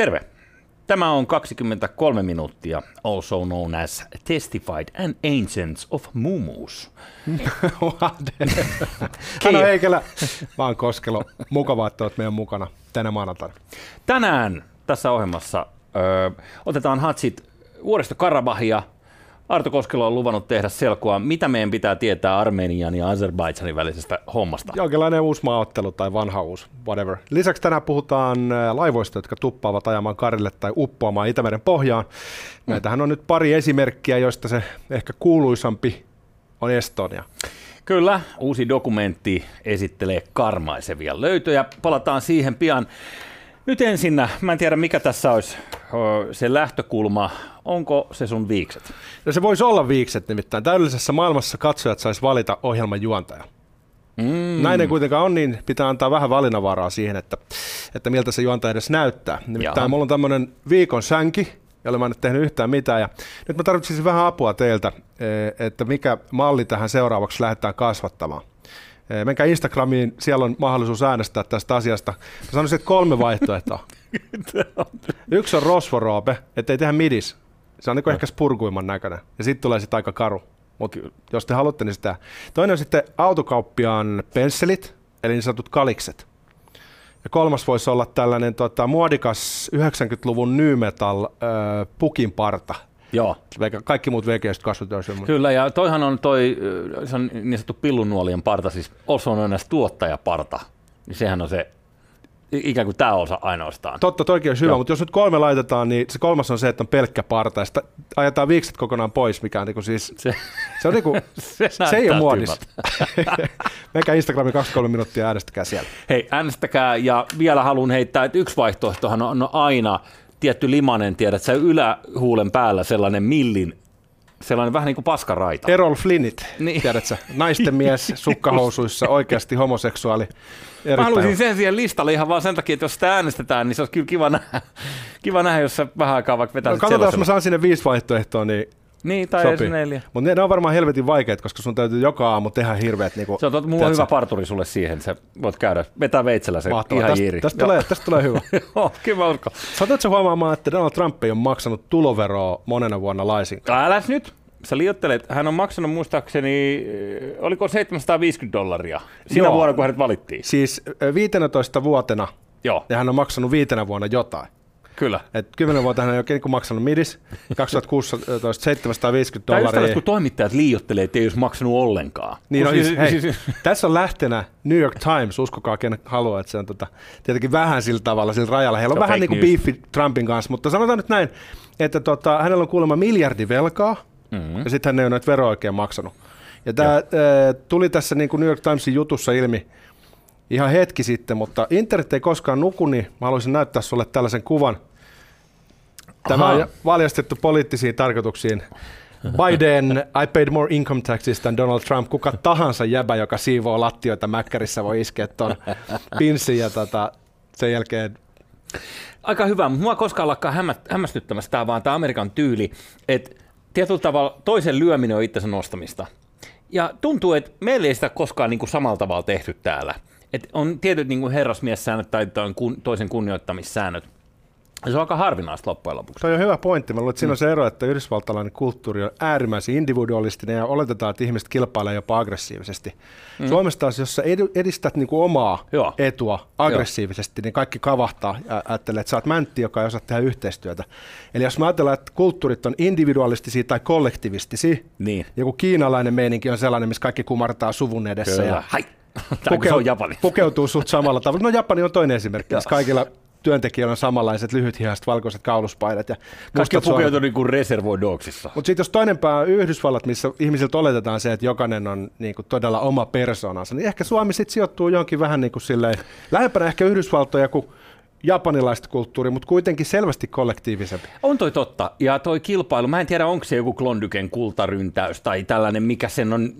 Terve. Tämä on 23 minuuttia, also known as Testified and Ancients of Mumus. Hanna Heikelä, vaan Koskelo. Mukavaa, että olet meidän mukana tänä maanantaina. Tänään tässä ohjelmassa ö, otetaan hatsit vuodesta Karabahia. Arto Koskelo on luvannut tehdä selkoa, mitä meidän pitää tietää Armenian ja Azerbaidžanin välisestä hommasta. Jonkinlainen uusi maaottelu tai vanha uusi, whatever. Lisäksi tänään puhutaan äh, laivoista, jotka tuppaavat ajamaan karille tai uppoamaan Itämeren pohjaan. Näitähän on nyt pari esimerkkiä, joista se ehkä kuuluisampi on Estonia. Kyllä, uusi dokumentti esittelee karmaisevia löytöjä. Palataan siihen pian. Nyt ensinnä, mä en tiedä mikä tässä olisi se lähtökulma. Onko se sun viikset? No se voisi olla viikset nimittäin. Täydellisessä maailmassa katsojat sais valita ohjelman juontaja. Mm. Näin ei kuitenkaan on, niin pitää antaa vähän valinnanvaraa siihen, että, että miltä se juontaja edes näyttää. Nimittäin Jaha. mulla on tämmöinen viikon sänki, jolle mä en ole tehnyt yhtään mitään. Ja nyt mä tarvitsisin vähän apua teiltä, eh, että mikä malli tähän seuraavaksi lähdetään kasvattamaan. Eh, Menkää Instagramiin, siellä on mahdollisuus äänestää tästä asiasta. Mä sanoisin, että kolme vaihtoehtoa. Yksi on rosvoroope, ettei tehdä midis. Se on niin ehkä spurguimman näköinen. Ja sitten tulee sitten aika karu. Mutta jos te haluatte, niin sitä. Toinen on sitten autokauppiaan pensselit, eli niin sanotut kalikset. Ja kolmas voisi olla tällainen tota, muodikas 90-luvun new metal äh, pukin parta. Joo, Kaikki muut vegeistä kasvot on semmoinen. kyllä. Ja toihan on toi, se on niin sanottu pillunuolien parta, siis also known as tuottajaparta. Niin sehän on se ikään kuin tämä osa ainoastaan. Totta, toikin olisi hyvä, Joo. mutta jos nyt kolme laitetaan, niin se kolmas on se, että on pelkkä parta, ja sitä ajetaan viikset kokonaan pois, mikä on niinku siis, Se, se on niinku, se, se ei ole tyhmältä. Menkää Instagramin 23 minuuttia äänestäkää siellä. Hei, äänestäkää ja vielä haluan heittää, että yksi vaihtoehtohan on aina tietty limanen, tiedät sä, ylähuulen päällä sellainen millin, sellainen vähän niin kuin paskaraita. Errol Flynnit, Niin. tiedätkö? Naisten mies sukkahousuissa, oikeasti homoseksuaali. Mä Erittäin haluaisin sen siihen listalle ihan vaan sen takia, että jos sitä äänestetään, niin se olisi kyllä kiva nähdä, kiva nähdä jos sä vähän aikaa vaikka vetää No, no, katsotaan, jos mä saan sinne viisi vaihtoehtoa, niin Niin, tai edes sopii. neljä. Mutta ne, ne, on varmaan helvetin vaikeat, koska sun täytyy joka aamu tehdä hirveät niinku, Se on, totta, mulla on hyvä parturi sulle siihen, sä voit käydä, vetää veitsellä se mahtavaa. ihan Tästä, jiiri. tästä, tulee, tästä tulee hyvä. Joo, kyllä mä uskon. Satuitko huomaamaan, että Donald Trump ei ole maksanut tuloveroa monena vuonna laisinkaan? Äläs nyt. Sä liottelet. Hän on maksanut muistaakseni, eh, oliko 750 dollaria siinä Joo. vuonna, kun hänet valittiin. Siis ö, 15 vuotena, Joo, ja hän on maksanut viitenä vuonna jotain. Kyllä. Et 10 vuotta hän ei niinku maksanut midis, 2016 750 Tai just dollaria. tällaista, kun toimittajat liiottelee, että ei olisi maksanut ollenkaan. Niin, no, Kun siis, hei, tässä on lähtenä New York Times, uskokaa ken haluaa, että se on tota, tietenkin vähän sillä tavalla sillä rajalla. Heillä on Se on vähän niin kuin beefi Trumpin kanssa, mutta sanotaan nyt näin, että tota, hänellä on kuulemma miljardi velkaa, mm-hmm. ja sitten hän ei ole näitä veroja oikein maksanut. Ja tämä tuli tässä niin kuin New York Timesin jutussa ilmi ihan hetki sitten, mutta internet ei koskaan nuku, niin mä haluaisin näyttää sulle tällaisen kuvan. Tämä Ahaa. on valjastettu poliittisiin tarkoituksiin. Biden, I paid more income taxes than Donald Trump. Kuka tahansa jäbä, joka siivoo lattioita Mäkkärissä, voi iskeä tuon pinssin ja tota, sen jälkeen Aika hyvä, mutta mua koskaan lakkaa hämmä, hämmästyttämässä tämä vaan tämä Amerikan tyyli, että tietyllä tavalla toisen lyöminen on itsensä nostamista. Ja tuntuu, että meillä ei sitä koskaan niin kuin samalla tavalla tehty täällä. Et on tietyt niin kuin herrasmiessäännöt tai kun, toisen kunnioittamissäännöt. Se on aika harvinaista loppujen lopuksi. Toi on hyvä pointti. Mä luulen, että siinä on se ero, että yhdysvaltalainen kulttuuri on äärimmäisen individualistinen ja oletetaan, että ihmiset kilpailee jopa aggressiivisesti. Mm. Suomessa taas, jos sä edistät niinku omaa Joo. etua aggressiivisesti, niin kaikki kavahtaa ja ajattelee, että sä oot mäntti, joka ei osaa tehdä yhteistyötä. Eli jos mä ajatellaan, että kulttuurit on individualistisia tai kollektivistisia, Niin. joku kiinalainen meininki on sellainen, missä kaikki kumartaa suvun edessä Kyllä. ja Hai! Se on Japani. pukeutuu suht samalla tavalla. No Japani on toinen esimerkki, missä kaikilla työntekijöillä on samanlaiset lyhythihaiset valkoiset kauluspaidat. Ja Kaikki on pukeutunut niin kuin Reservoir Dogsissa. Mutta sitten jos toinen pää on Yhdysvallat, missä ihmisiltä oletetaan se, että jokainen on niin kuin todella oma persoonansa, niin ehkä Suomi sitten sijoittuu jonkin vähän niin kuin silleen, lähempänä ehkä Yhdysvaltoja kuin japanilaista kulttuuria, mutta kuitenkin selvästi kollektiivisempi. On toi totta. Ja toi kilpailu, mä en tiedä onko se joku Klondyken kultaryntäys tai tällainen, mikä, sen on,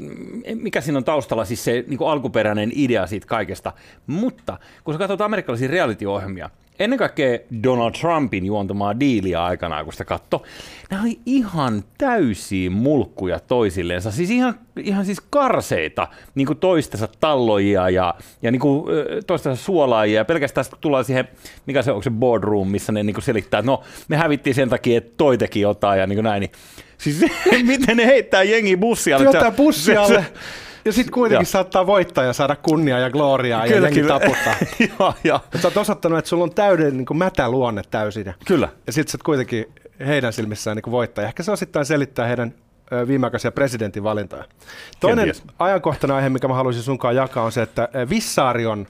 mikä siinä on taustalla, siis se niin alkuperäinen idea siitä kaikesta. Mutta kun sä katsot amerikkalaisia reality-ohjelmia, ennen kaikkea Donald Trumpin juontamaa diiliä aikanaan, kun sitä katto, nämä oli ihan täysiä mulkkuja toisilleensa. Siis ihan, ihan siis karseita niin kuin toistensa talloja ja, ja niin kuin, toistensa suolaajia. Ja pelkästään kun tullaan siihen, mikä se on se boardroom, missä ne niin kuin selittää, että no me hävittiin sen takia, että toi teki jotain ja niin kuin näin. Niin, siis miten ne heittää jengi bussialle. Jotain bussialle. Ja sitten kuitenkin ja. saattaa voittaa ja saada kunnia ja gloriaa ja jengi taputtaa. joo, joo. Sä oot osoittanut, että sulla on täyden niin mätä luonne täysin. Kyllä. Ja sitten sä oot kuitenkin heidän silmissään niin voittaja. Ehkä se osittain selittää heidän viimeaikaisia presidentinvalintoja. Toinen Kenties. ajankohtainen aihe, mikä mä haluaisin sunkaan jakaa, on se, että Vissaari on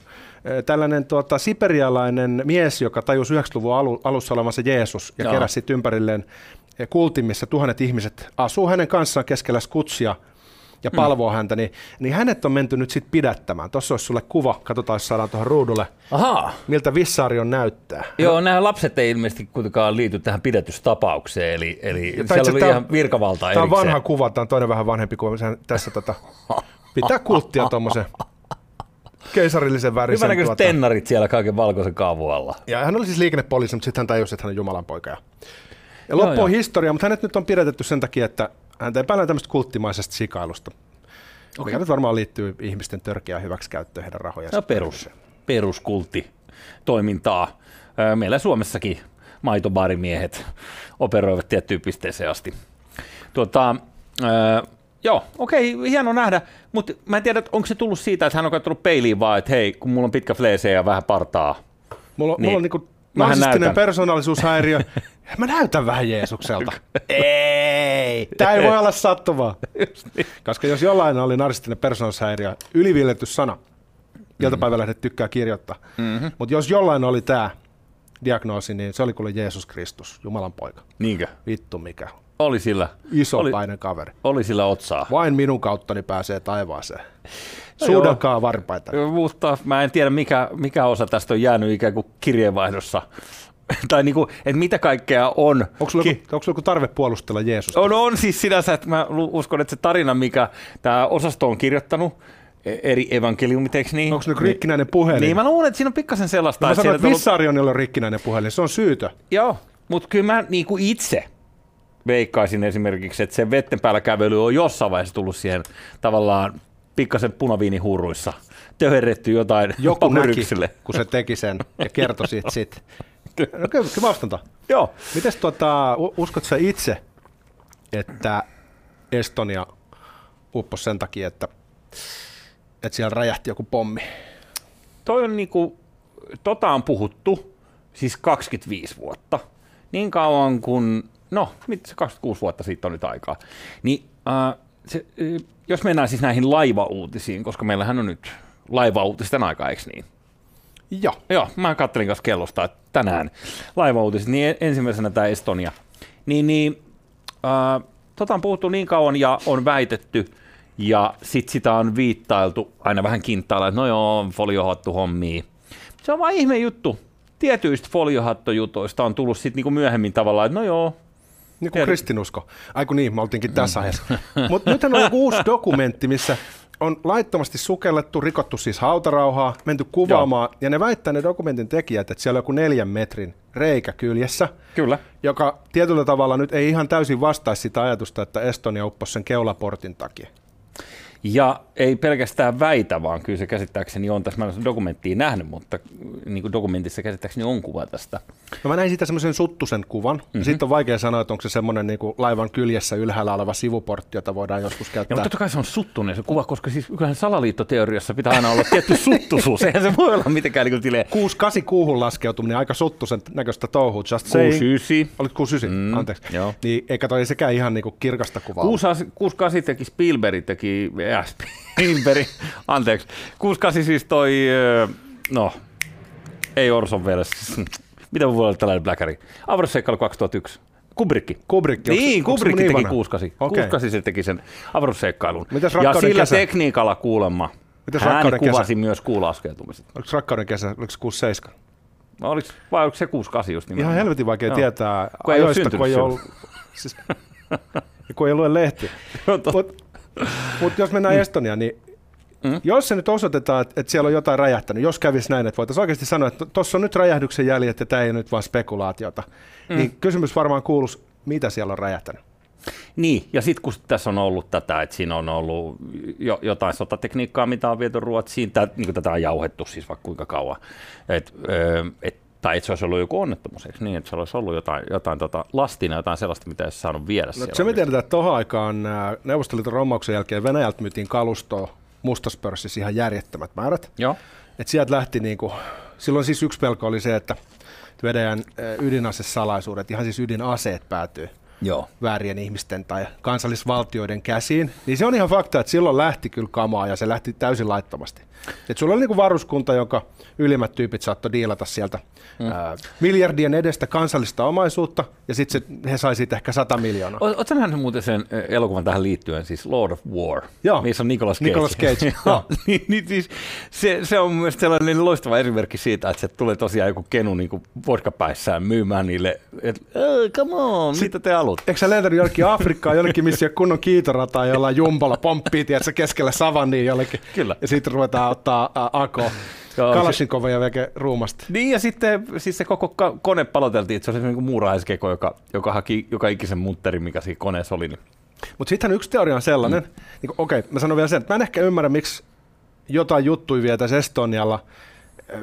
tällainen tuota, siperialainen mies, joka tajusi 90-luvun alussa olevansa Jeesus ja Joo. keräsi ympärilleen kultin, missä tuhannet ihmiset asuu hänen kanssaan keskellä skutsia – ja palvoo mm. häntä, niin, niin hänet on menty nyt sitten pidättämään. Tuossa olisi sulle kuva, katsotaan jos saadaan tuohon ruudulle, Ahaa. miltä on näyttää. Joo, nämä lapset ei ilmeisesti kuitenkaan liity tähän pidätystapaukseen, eli, eli ja siellä oli tämä, ihan virkavalta Tämä on vanha kuva, tämä on toinen vähän vanhempi kuva, tässä tota, pitää kulttia tuommoisen keisarillisen värisen. Hyvä tuota. tennarit siellä kaiken valkoisen kaavun alla. Ja hän oli siis liikennepoliisi, mutta sitten hän tajusi, että hän on Jumalan poika. Ja loppu on historia, mutta hänet nyt on pidätetty sen takia, että häntä epäillään tämmöistä kulttimaisesta sikailusta. Okay. Mikä nyt varmaan liittyy ihmisten törkeään hyväksikäyttöön heidän rahojensa. No perus, peruskultti toimintaa. Meillä Suomessakin maitobarimiehet operoivat tiettyyn pisteeseen asti. Tuota, äh, joo, okei, okay, hieno nähdä, mutta mä en tiedä, onko se tullut siitä, että hän on katsonut peiliin vaan, että hei, kun mulla on pitkä fleese ja vähän partaa. Mulla, niin, mulla on niinku narsistinen persoonallisuushäiriö. Mä näytän vähän Jeesukselta. ei, tämä ei voi olla sattumaa. Niin. Koska jos jollain oli narsistinen persoonallisuushäiriö, ylivilletty sana, iltapäivälehdet tykkää kirjoittaa. Mm-hmm. Mutta jos jollain oli tämä diagnoosi, niin se oli kuule Jeesus Kristus, Jumalan poika. Niinkö? Vittu mikä. Oli sillä. Isopainen kaveri. Oli sillä otsaa. Vain minun kauttani pääsee taivaaseen. No Suudelkaa varpaita. Mutta mä en tiedä, mikä, mikä osa tästä on jäänyt ikään kuin kirjeenvaihdossa tai niinku, että mitä kaikkea on. Onko sulla, Ki- onko sulla joku tarve puolustella Jeesusta? On, on siis sinänsä, että mä uskon, että se tarina, mikä tämä osasto on kirjoittanut, e- eri evankeliumit, eikö niin? Onko se niin, rikkinäinen puhelin? Niin, mä luulen, että siinä on pikkasen sellaista. No, mä sanon, että Vissarionilla on rikkinäinen puhelin, se on syytö. Joo, mutta kyllä mä niin kuin itse veikkaisin esimerkiksi, että se vetten päällä kävely on jossain vaiheessa tullut siihen tavallaan pikkasen punaviinihuuruissa töherretty jotain Joku näki, kun se teki sen ja kertoi siitä sit. No, kyllä, kyllä vastanta. Joo. Mites tuota, uskot sä itse, että Estonia upposi sen takia, että, että siellä räjähti joku pommi? Toi on niinku, tota on puhuttu siis 25 vuotta. Niin kauan kuin, no, se 26 vuotta siitä on nyt aikaa. Niin äh, se, jos mennään siis näihin laivauutisiin, koska meillähän on nyt laivauutisten aika, eikö niin? Joo. Joo, mä kattelin kanssa kellosta, että tänään laivauutiset, niin ensimmäisenä tämä Estonia. Niin, niin äh, tota on puhuttu niin kauan ja on väitetty, ja sit sitä on viittailtu aina vähän kintaalla, että no joo, foliohattu hommii. Se on vaan ihme juttu. Tietyistä foliohattojutoista on tullut sitten niinku myöhemmin tavallaan, että no joo, niin kuin kristinusko. Ai kun niin, me oltiinkin tässä aiheessa. Mutta nythän on joku uusi dokumentti, missä on laittomasti sukellettu, rikottu siis hautarauhaa, menty kuvaamaan, Joo. ja ne väittää ne dokumentin tekijät, että siellä on joku neljän metrin reikä kyljessä, Kyllä. joka tietyllä tavalla nyt ei ihan täysin vastaisi sitä ajatusta, että Estonia upposi sen keulaportin takia. Ja ei pelkästään väitä, vaan kyllä se käsittääkseni on, tässä mä en dokumenttia nähnyt, mutta niin kuin dokumentissa käsittääkseni on kuva tästä. No mä näin siitä semmoisen suttusen kuvan, mm-hmm. sitten on vaikea sanoa, että onko se semmoinen niin kuin laivan kyljessä ylhäällä oleva sivuportti, jota voidaan joskus käyttää. Ja, mutta totta kai se on suttunen se kuva, koska siis kyllähän salaliittoteoriassa pitää aina olla tietty suttusuus, eihän se voi olla mitenkään niin kuin 6-8 kuuhun laskeutuminen, aika suttusen näköistä touhua, just 6-9. Olit 6-9, mm, anteeksi. Joo. Niin eikä toi sekään ihan niin kuin kirkasta kuvaa. 6-8 teki Spielberg, teki ja Spielberg, anteeksi. 68 siis toi, no, ei Orson Welles. Mitä voi olla tällainen Blackari? Avaruusseikkailu 2001. Kubrick. Kubrick. Niin, Kubrick niin teki 68. Okay. 68 se teki sen avaruusseikkailun. Ja sillä kesä? tekniikalla kuulemma Mites hän kuvasi kesä? myös kuulaskeutumiset. Oliko rakkauden kesä, oliko se 67? No, oliko, vai oliko se 68 just nimenomaan? Ihan helvetin vaikea no. tietää kun ei ajoista, kun ei ole, siis, kun ei lue lehti. Mut jos mennään mm. Estoniaan, niin Mm. Jos se nyt osoitetaan, että, että siellä on jotain räjähtänyt, jos kävisi näin, että voitaisiin oikeasti sanoa, että tuossa on nyt räjähdyksen jäljet ja tämä ei ole nyt vain spekulaatiota, mm. niin kysymys varmaan kuuluisi, mitä siellä on räjähtänyt. Niin, ja sitten kun tässä on ollut tätä, että siinä on ollut jo, jotain sotatekniikkaa, mitä on viety Ruotsiin, tää, niin tätä on jauhettu siis vaikka kuinka kauan, et, et, tai että se olisi ollut joku onnettomuus, eikö niin, että se olisi ollut jotain, jotain tota lastina, jotain sellaista, mitä ei saanut viedä no, Se me tiedetään, että tuohon aikaan Neuvostoliiton romauksen jälkeen Venäjältä myytiin kalustoa mustaspörssissä ihan järjettömät määrät. Joo. Et sieltä lähti, niin kuin, silloin siis yksi pelko oli se, että Venäjän ydinasesalaisuudet, ihan siis ydinaseet päätyy Joo. väärien ihmisten tai kansallisvaltioiden käsiin, niin se on ihan fakta, että silloin lähti kyllä kamaa ja se lähti täysin laittomasti. Et sulla oli niin varuskunta, jonka ylimmät tyypit saattoi diilata sieltä mm. ää, miljardien edestä kansallista omaisuutta, ja sitten he sai siitä ehkä 100 miljoonaa. Oletko nähnyt muuten sen elokuvan tähän liittyen, siis Lord of War, Joo. missä on Nicolas Cage. Nicolas Cage. niin, niin, siis se, se, on myös sellainen loistava esimerkki siitä, että se tulee tosiaan joku kenu niin vodkapäissään myymään niille, että come on, mitä te haluatte? Eikö sä lentänyt jonnekin Afrikkaan, jonnekin missä kunnon kiitorataa, jolla jumpalla pomppii, tiedätkö, keskellä savanniin jollekin. Kyllä. Ja sitten ruvetaan ottaa ä, ako. Kalashnikova ja veke ruumasta. Niin ja sitten siis se koko kone paloteltiin, että se oli se niin muurahaiskeko, joka, joka haki joka ikisen mutterin, mikä siinä koneessa oli. Niin. Mutta sittenhän yksi teoria on sellainen, mm. niin okei, okay, mä sanon vielä sen, että mä en ehkä ymmärrä, miksi jotain juttuja vietäisiin Estonialla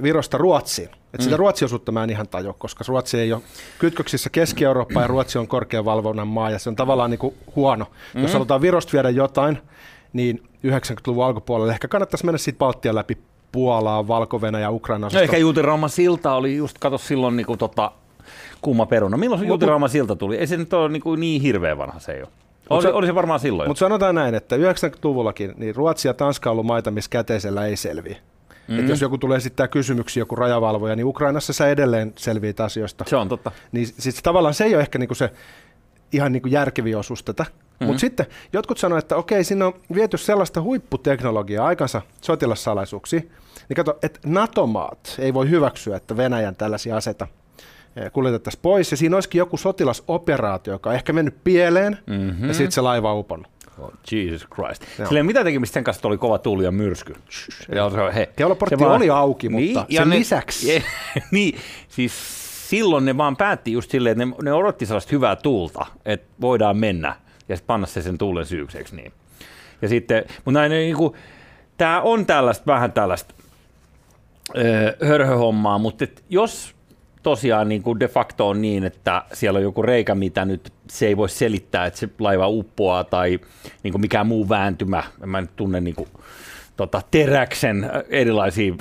Virosta Ruotsiin. Et sitä mm. Ruotsiosuutta mä en ihan tajua, koska Ruotsi ei ole kytköksissä Keski-Eurooppaan ja Ruotsi on korkean valvonnan maa ja se on tavallaan niin kuin huono. Mm. Jos halutaan Virosta viedä jotain, niin 90-luvun alkupuolella ehkä kannattaisi mennä siitä Baltian läpi Puolaa, valko ja Ukraina. No ehkä Juutirauman silta oli just, kato silloin niin kuin, tota, kuuma peruna. Milloin se Juutirauman silta tuli? Ei se nyt ole niin, kuin, niin hirveän vanha se ei ole. Oli, se, oli se varmaan silloin. Mutta sanotaan näin, että 90-luvullakin niin Ruotsi ja Tanska on ollut maita, missä käteisellä ei selviä. Mm-hmm. Et jos joku tulee esittää kysymyksiä, joku rajavalvoja, niin Ukrainassa sä edelleen selviät asioista. Se on totta. Niin siis tavallaan se ei ole ehkä niinku se ihan niinku järkevi osuus tätä. Mm-hmm. Mutta sitten jotkut sanoivat, että okei, siinä on viety sellaista huipputeknologiaa aikansa sotilassalaisuuksia, niin kato, että NATO-maat ei voi hyväksyä, että Venäjän tällaisia aseita eh, kuljetettaisiin pois, ja siinä olisikin joku sotilasoperaatio, joka on ehkä mennyt pieleen, mm-hmm. ja sitten se laiva on uponnut. Oh, Jesus Christ. Silleen mitä tekemistä sen kanssa, oli kova tuuli ja myrsky. Ja se, he, Kelloportti vaan, oli auki, niin, mutta sen ne, lisäksi. Je, niin, siis silloin ne vaan päätti just silleen, että ne, ne odotti sellaista hyvää tuulta, että voidaan mennä ja sitten panna se sen tuulen syykseksi. Niin. Ja sitten, mutta näin, niin kuin, tämä on tällaista, vähän tällaista öö, hörhöhommaa, mutta et jos tosiaan niin kuin de facto on niin, että siellä on joku reikä, mitä nyt se ei voi selittää, että se laiva uppoaa tai niin kuin mikään muu vääntymä. Mä nyt tunne niin kuin, tota, teräksen erilaisia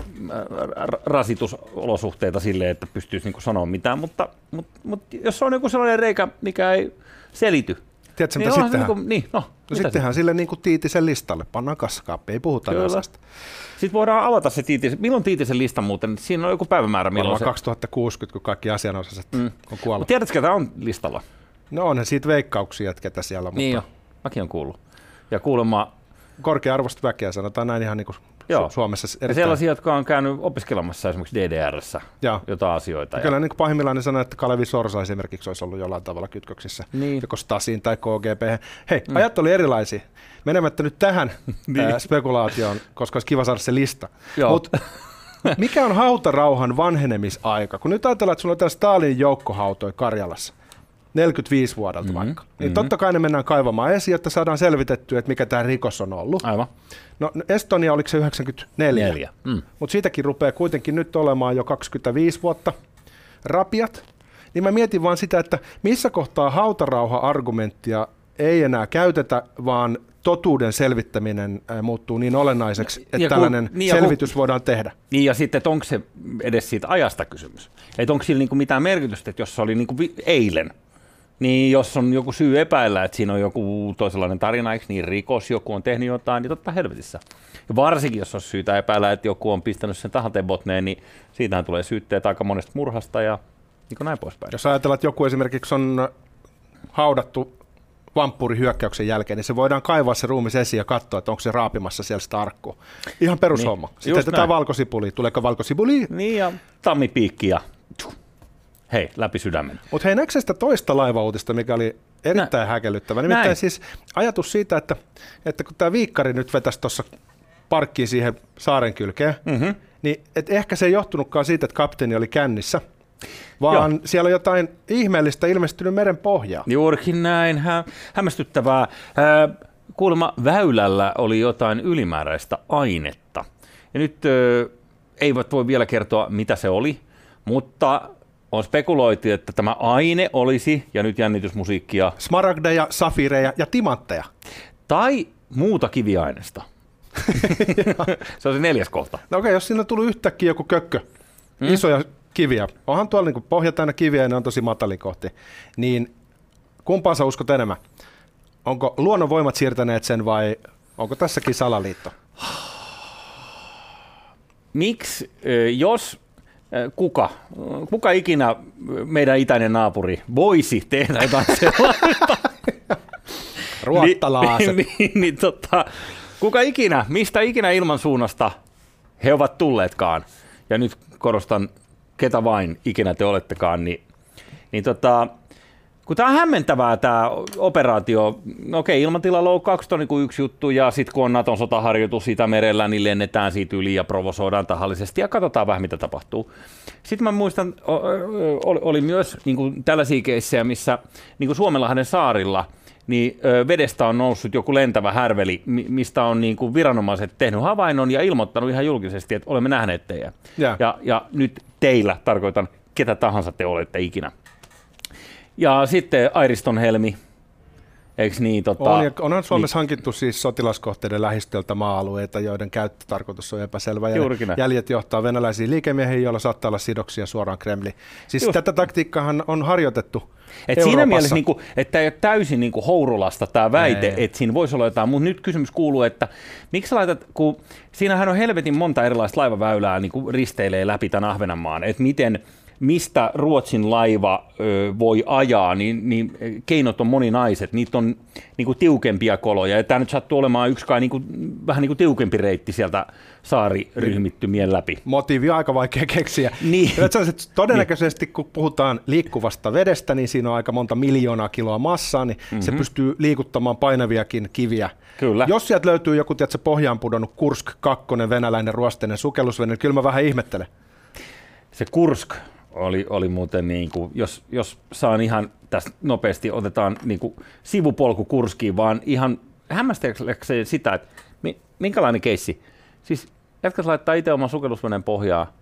rasitusolosuhteita sille, että pystyisi niin kuin sanoa mitään, mutta, mutta, mutta jos on joku sellainen reikä, mikä ei selity, Tiedätkö, niin, sitten niin, kuin, niin, no, no sittenhän sille niin kuin Tiitisen listalle, pannaan kaskaappi, ei puhuta asiasta. Sitten voidaan avata se Tiitisen, milloin Tiitisen lista muuten, siinä on joku päivämäärä. Milloin se... 2060, kun kaikki asianosaiset mm. on kuollut. Tiedätkö, ketä on listalla? No onhan siitä veikkauksia, että ketä siellä on. Niin mutta... jo, mäkin on kuullut. Ja kuulemma... Korkea-arvoista väkeä, sanotaan näin ihan niin kuin Joo. Suomessa. Erittäin... Ja sellaisia, jotka on käynyt opiskelemassa esimerkiksi DDRssä Joo. jotain asioita. Ja kyllä ja... niin kuin pahimmillaan ne sanoo, että Kalevi Sorsa esimerkiksi olisi ollut jollain tavalla kytköksissä, niin. joko Stasiin tai KGP. Hei, mm. ajat oli erilaisia. Menemättä nyt tähän niin. äh, spekulaatioon, koska olisi kiva saada se lista. Mutta mikä on hautarauhan vanhenemisaika? Kun nyt ajatellaan, että sulla on tämä Stalin joukkohautoi Karjalassa, 45 vuodelta mm-hmm. vaikka. Niin mm-hmm. totta kai ne mennään kaivamaan esiin, jotta saadaan selvitettyä, että mikä tämä rikos on ollut. Aivan. No Estonia oliko se 94? Mm. Mutta siitäkin rupeaa kuitenkin nyt olemaan jo 25 vuotta rapiat. Niin mä mietin vaan sitä, että missä kohtaa hautarauha-argumenttia ei enää käytetä, vaan totuuden selvittäminen muuttuu niin olennaiseksi, että ja kun, tällainen niin selvitys kun, voidaan tehdä. Niin ja sitten, että onko se edes siitä ajasta kysymys? Että onko sillä niinku mitään merkitystä, että jos se oli niinku vi- eilen, niin jos on joku syy epäillä, että siinä on joku toisenlainen tarina, eikö niin rikos, joku on tehnyt jotain, niin totta helvetissä. Ja varsinkin, jos on syytä epäillä, että joku on pistänyt sen tahatebotneen, niin siitähän tulee syytteet aika monesta murhasta ja niin kuin näin poispäin. Jos ajatellaan, että joku esimerkiksi on haudattu vamppuurihyökkäyksen jälkeen, niin se voidaan kaivaa se ruumis esiin ja katsoa, että onko se raapimassa siellä sitä arkkua. Ihan perushomma. Niin, Sitten tätä valkosipuli. Tuleeko valkosipuli? Niin ja tammipiikki ja hei, läpi sydämen. Mutta hei, näetkö sitä toista laivauutista, mikä oli erittäin Nä. häkellyttävä? Nimittäin Näin. siis ajatus siitä, että, että kun tämä viikkari nyt vetäisi tuossa parkkiin siihen saaren kylkeen, mm-hmm. niin et ehkä se ei johtunutkaan siitä, että kapteeni oli kännissä, vaan Joo. siellä on jotain ihmeellistä ilmestynyt meren pohjaa. Juurikin näin, hä- hämmästyttävää. Äh, kuulemma väylällä oli jotain ylimääräistä ainetta. Ja nyt äh, eivät voi vielä kertoa, mitä se oli, mutta on spekuloitu, että tämä aine olisi, ja nyt jännitysmusiikkia, Smaragdeja, safireja ja timantteja. tai muuta kiviainesta. se on se neljäs kohta. No okei, jos siinä tullut yhtäkkiä joku kökkö, mm. isoja kiviä, onhan tuolla niin pohja täynnä kiviä ja ne on tosi matali kohti, niin kumpaan sä uskot enemmän? Onko luonnonvoimat siirtäneet sen vai onko tässäkin salaliitto? Miksi, jos kuka, kuka ikinä meidän itäinen naapuri voisi tehdä jotain sellaista, Ruottalaaset. niin, niin, niin tota, kuka ikinä, mistä ikinä ilman suunnasta he ovat tulleetkaan, ja nyt korostan, ketä vain ikinä te olettekaan, niin, niin tota, kun tämä on hämmentävää tämä operaatio, no okei, ilmatilaloukkaukset on niinku yksi juttu, ja sitten kun on Naton sotaharjoitus Itämerellä, niin lennetään siitä yli ja provosoidaan tahallisesti, ja katsotaan vähän, mitä tapahtuu. Sitten mä muistan, oli, oli myös niinku tällaisia keissejä, missä niinku Suomenlahden saarilla, niin vedestä on noussut joku lentävä härveli, mi- mistä on niinku viranomaiset tehnyt havainnon ja ilmoittanut ihan julkisesti, että olemme nähneet teidän. Ja, ja nyt teillä tarkoitan ketä tahansa te olette ikinä. Ja sitten Airiston helmi, eikö niin? Tota, On, onhan Suomessa hankittu siis sotilaskohteiden lähistöltä maa-alueita, joiden käyttötarkoitus on epäselvä. Ja Juurikin jäljet johtaa venäläisiin liikemiehiin, joilla saattaa olla sidoksia suoraan Kremliin. Siis Just. tätä taktiikkaahan on harjoitettu Et siinä mielessä, niin kuin, että ei ole täysin niin kuin hourulasta tämä väite, Ei. että siinä voisi olla jotain, mutta nyt kysymys kuuluu, että miksi laitat, kun siinähän on helvetin monta erilaista laivaväylää niin kuin risteilee läpi tämän Ahvenanmaan, että miten mistä Ruotsin laiva ö, voi ajaa, niin, niin keinot on moninaiset, niitä on niin kuin tiukempia koloja, ja tämä nyt sattuu olemaan yksi kai niin kuin, vähän niin kuin tiukempi reitti sieltä saariryhmittymien läpi. motiivi on aika vaikea keksiä. Niin. Todennäköisesti kun puhutaan liikkuvasta vedestä, niin siinä on aika monta miljoonaa kiloa massaa, niin mm-hmm. se pystyy liikuttamaan painaviakin kiviä. Kyllä. Jos sieltä löytyy joku tiedätkö, pohjaan pudonnut Kursk 2 venäläinen ruosteinen sukellusvene, niin kyllä mä vähän ihmettelen. Se Kursk oli, oli muuten, niin kuin, jos, jos saan ihan tästä nopeasti, otetaan niin kuin sivupolku Kurskiin, vaan ihan hämmästelekseen sitä, että mi, minkälainen keissi. Siis jätkäs laittaa itse oman sukellusveneen pohjaa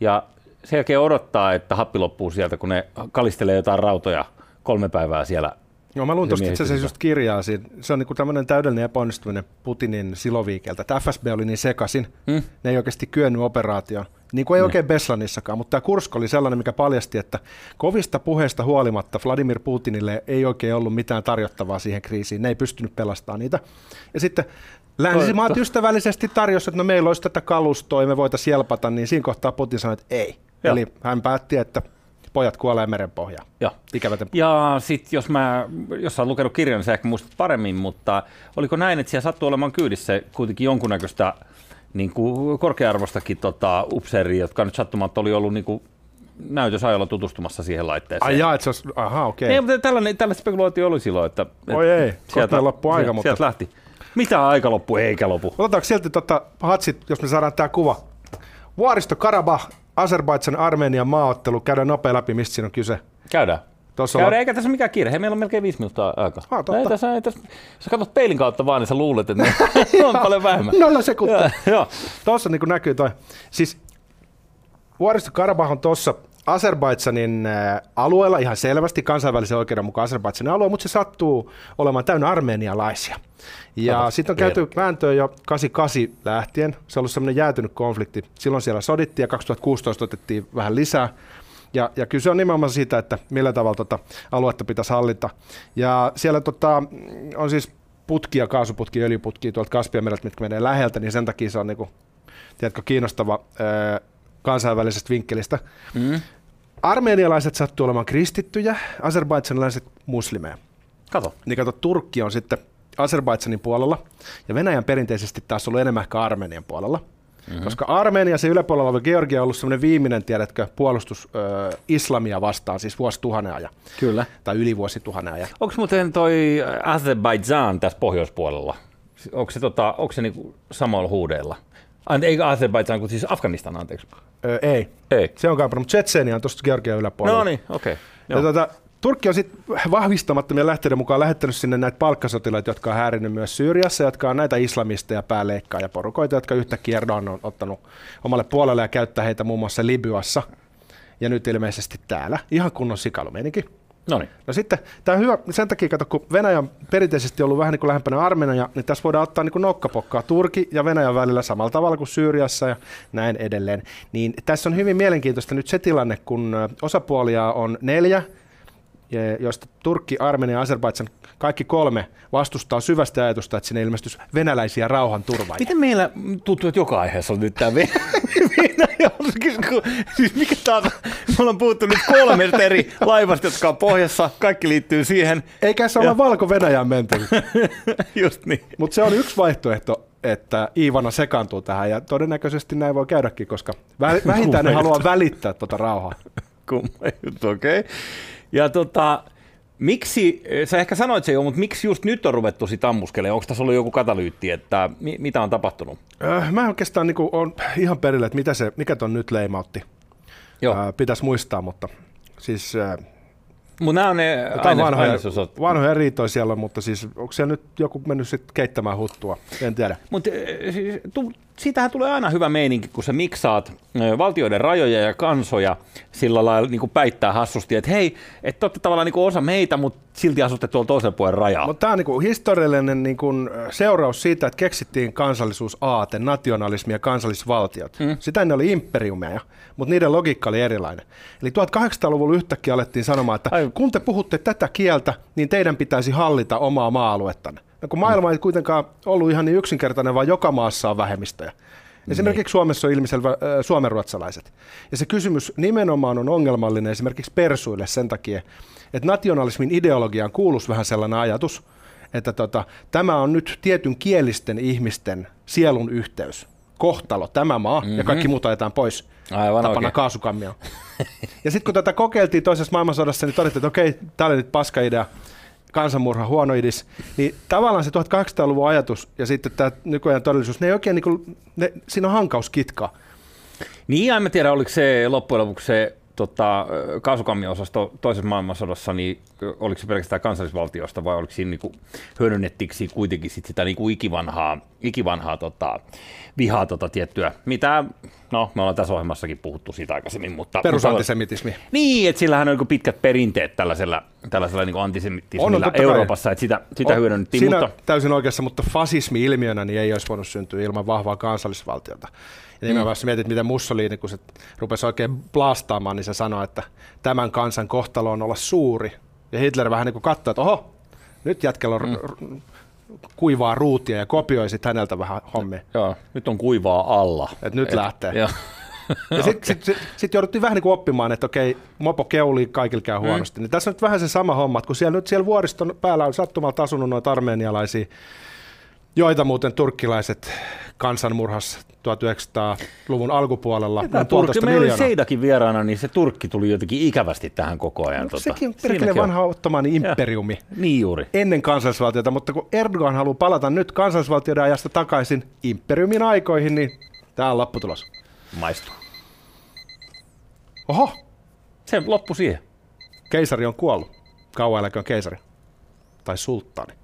ja sen jälkeen odottaa, että happi loppuu sieltä, kun ne kalistelee jotain rautoja kolme päivää siellä. Joo, mä luin tuosta itse asiassa just kirjaa. Siitä. Se on niinku tämmöinen täydellinen epäonnistuminen Putinin siloviikeltä. Tämä FSB oli niin sekasin, Hmm? ne ei oikeasti kyennyt operaatioon. Niin kuin ei oikein Beslanissakaan, mutta tämä Kursk oli sellainen, mikä paljasti, että kovista puheista huolimatta Vladimir Putinille ei oikein ollut mitään tarjottavaa siihen kriisiin. Ne ei pystynyt pelastamaan niitä. Ja sitten länsimaat Totta. ystävällisesti tarjosi, että no meillä olisi tätä kalustoa ja me voitaisiin jelpata, niin siinä kohtaa Putin sanoi, että ei. Joo. Eli hän päätti, että pojat kuolee merenpohjaan. Joo. Ikävä temppu. Ja sitten jos mä, jos sä lukenut kirjan, niin sä ehkä muistat paremmin, mutta oliko näin, että siellä sattuu olemaan kyydissä kuitenkin jonkunnäköistä niin kuin korkea-arvostakin tota, upseeria, jotka nyt sattumatta oli ollut niin kuin näytösajalla tutustumassa siihen laitteeseen. Ai jaa, että se olisi, aha okei. Ei, mutta tällainen, tällainen spekulointio oli silloin, että, Oi ei, kohta loppuu aika, sieltä, mutta- sieltä lähti. Mitä aika loppu, eikä lopu. Otetaanko silti tota, hatsit, jos me saadaan tämä kuva? Vuoristo Karabah, Azerbaidsan Armenian maaottelu. Käydään nopea läpi, mistä siinä on kyse. Käydään. Tuossa Käydään, on, eikä tässä mikään kiire. Hei, meillä on melkein viisi minuuttia aikaa. Ah, totta. ei tässä, ei tässä, sä katsot peilin kautta vaan, niin sä luulet, että ne on paljon vähemmän. nolla sekuntia. Joo. Tuossa niin näkyy toi. Siis vuoristo Karabah on tuossa Azerbaidsanin äh, alueella ihan selvästi kansainvälisen oikeuden mukaan Azerbaidsanin alue, mutta se sattuu olemaan täynnä armenialaisia. Ja sitten on käyty vääntöä jo 88 lähtien. Se on ollut semmoinen jäätynyt konflikti. Silloin siellä sodittiin ja 2016 otettiin vähän lisää. Ja, ja kyse on nimenomaan siitä, että millä tavalla tota aluetta pitäisi hallita. Ja siellä tota, on siis putkia, kaasuputkia, öljyputkia tuolta Kaspian mereltä, mitkä menee läheltä, niin sen takia se on niinku, tiedätkö, kiinnostava ää, kansainvälisestä vinkkelistä. Mm. Armenialaiset sattuu olemaan kristittyjä, azerbaidsanilaiset muslimeja. Kato. Niin kato, Turkki on sitten Azerbaidsanin puolella ja Venäjän perinteisesti taas ollut enemmän ehkä Armenian puolella. Mm-hmm. Koska Armenia, se yläpuolella oleva Georgia on ollut semmoinen viimeinen, tiedätkö, puolustus ö, islamia vastaan, siis vuosituhannen ajan, Kyllä. tai yli vuosituhannen ajan. Onko muuten toi Azerbaijan tässä pohjoispuolella? Onko se, tota, onko se niinku samalla huudeilla? Ante, ei Azerbaijan, kun siis Afganistan, anteeksi. Öö, ei. Ei. Se on kaupannut, mutta Tsetsenia on tuosta Georgian yläpuolella. No niin, okei. Ja Okay. Turkki on sitten vahvistamattomien lähteiden mukaan lähettänyt sinne näitä palkkasotilaita, jotka on häirinyt myös Syyriassa, jotka on näitä islamisteja, pääleikkaa ja porukoita, jotka yhtäkkiä Erdogan on ottanut omalle puolelle ja käyttää heitä muun muassa Libyassa ja nyt ilmeisesti täällä. Ihan kunnon sikalumeininki. No niin. No sitten, tämä on hyvä sen takia, kato, kun Venäjä on perinteisesti ollut vähän niin kuin lähempänä Armenia, niin tässä voidaan ottaa niin kuin nokkapokkaa Turki ja Venäjän välillä samalla tavalla kuin Syyriassa ja näin edelleen. Niin tässä on hyvin mielenkiintoista nyt se tilanne, kun osapuolia on neljä, joista Turkki, Armenia ja Azerbaidžan kaikki kolme vastustaa syvästi ajatusta, että sinne ilmestyisi venäläisiä rauhanturvaajia. Miten meillä tuntuu, että joka aiheessa on nyt tämä Venäjä? siis mikä taas? Me ollaan puhuttu nyt kolmesta eri laivasta, jotka on pohjassa. Kaikki liittyy siihen. Eikä se ole valko-Venäjään menty. Just niin. Mutta se on yksi vaihtoehto, että Iivana sekaantuu tähän ja todennäköisesti näin voi käydäkin, koska vä- vähintään ne haluaa välittää tuota rauhaa. Kumma juttu, okei. Okay. Ja tota, miksi, sä ehkä sanoit se jo, mutta miksi just nyt on ruvettu sitä ammuskelemaan? Onko tässä ollut joku katalyytti, että mi- mitä on tapahtunut? Äh, mä oikeastaan niinku on ihan perillä, että mitä se, mikä ton nyt leimautti. Joo, Äh, pitäisi muistaa, mutta siis äh, mutta nämä on ne jotain aine- vanhoja, ainesosat. vanhoja riitoja siellä mutta siis onko siellä nyt joku mennyt sitten keittämään huttua? En tiedä. Mutta siis, tu, siitähän tulee aina hyvä meininki, kun sä miksaat valtioiden rajoja ja kansoja sillä lailla niin kuin päättää hassusti, että hei, että olette tavallaan niin kuin osa meitä, mutta silti asutte tuolla toisen puolen rajaa. Mutta tämä on niinku historiallinen niinku seuraus siitä, että keksittiin kansallisuusaate, nationalismi ja kansallisvaltiot. Mm. Sitä ennen oli imperiumeja, mutta niiden logiikka oli erilainen. Eli 1800-luvulla yhtäkkiä alettiin sanomaan, että Ai- kun te puhutte tätä kieltä, niin teidän pitäisi hallita omaa maa-aluettanne. No kun maailma ei kuitenkaan ollut ihan niin yksinkertainen, vaan joka maassa on vähemmistöjä. Esimerkiksi Suomessa on ilmiselvä äh, suomenruotsalaiset. Ja se kysymys nimenomaan on ongelmallinen esimerkiksi persuille sen takia, että nationalismin ideologiaan kuuluisi vähän sellainen ajatus, että tota, tämä on nyt tietyn kielisten ihmisten sielun yhteys. Kohtalo, tämä maa, mm-hmm. ja kaikki muut ajetaan pois. Aivan tapana oikein. kaasukammio. ja sitten kun tätä kokeiltiin toisessa maailmansodassa, niin todettiin, että okei, tämä oli nyt paska idea, kansanmurha, huono idis, niin tavallaan se 1800-luvun ajatus ja sitten tämä nykyään todellisuus, ne ei oikein, niin kuin, ne, siinä on hankaus kitkaa. Niin, en tiedä, oliko se loppujen lopuksi se tota, kaasukammiosasto toisessa maailmansodassa, niin oliko se pelkästään kansallisvaltiosta vai oliko siinä niinku, hyödynnettiinkö siinä kuitenkin sit sitä niinku ikivanhaa, ikivanhaa tota, vihaa tota tiettyä, mitä, no me ollaan tässä ohjelmassakin puhuttu siitä aikaisemmin, mutta... Perusantisemitismi. Niin, että sillähän on niinku pitkät perinteet tällaisella, tällaisella niinku On, on, antisemitismillä totta kai. Euroopassa, että sitä, sitä On hyödynnettiin, Siinä mutta... täysin oikeassa, mutta fasismi ilmiönä niin ei olisi voinut syntyä ilman vahvaa kansallisvaltiota. Ja nimenomaan jos mietit, miten Mussolini, kun se rupesi oikein blastaamaan, niin se sanoi, että tämän kansan kohtalo on olla suuri. Ja Hitler vähän niin kuin katsoi, että oho, nyt jätkällä on mm. kuivaa ruutia ja kopioi sitten häneltä vähän hommia. Joo, nyt on kuivaa alla. Et nyt lähtee. Joo. Ja sitten sit, sit, sit jouduttiin vähän niin kuin oppimaan, että okei, mopo keulii, kaikilla käy huonosti. Mm. Niin tässä on nyt vähän se sama homma, että kun siellä nyt siellä vuoriston päällä on sattumalta asunut noita armeenialaisia, joita muuten turkkilaiset kansanmurhas 1900-luvun alkupuolella. Tämä Turkki, meillä oli. Seidakin vieraana, niin se Turkki tuli jotenkin ikävästi tähän koko ajan. No, sekin on perkele vanha ottomaani imperiumi. Niin juuri. ennen kansallisvaltiota, mutta kun Erdogan haluaa palata nyt kansallisvaltioiden ajasta takaisin imperiumin aikoihin, niin tämä on lopputulos. Maistuu. Oho, Se loppui siihen. keisari on kuollut. Kauan eläköön keisari. Tai sulttaani.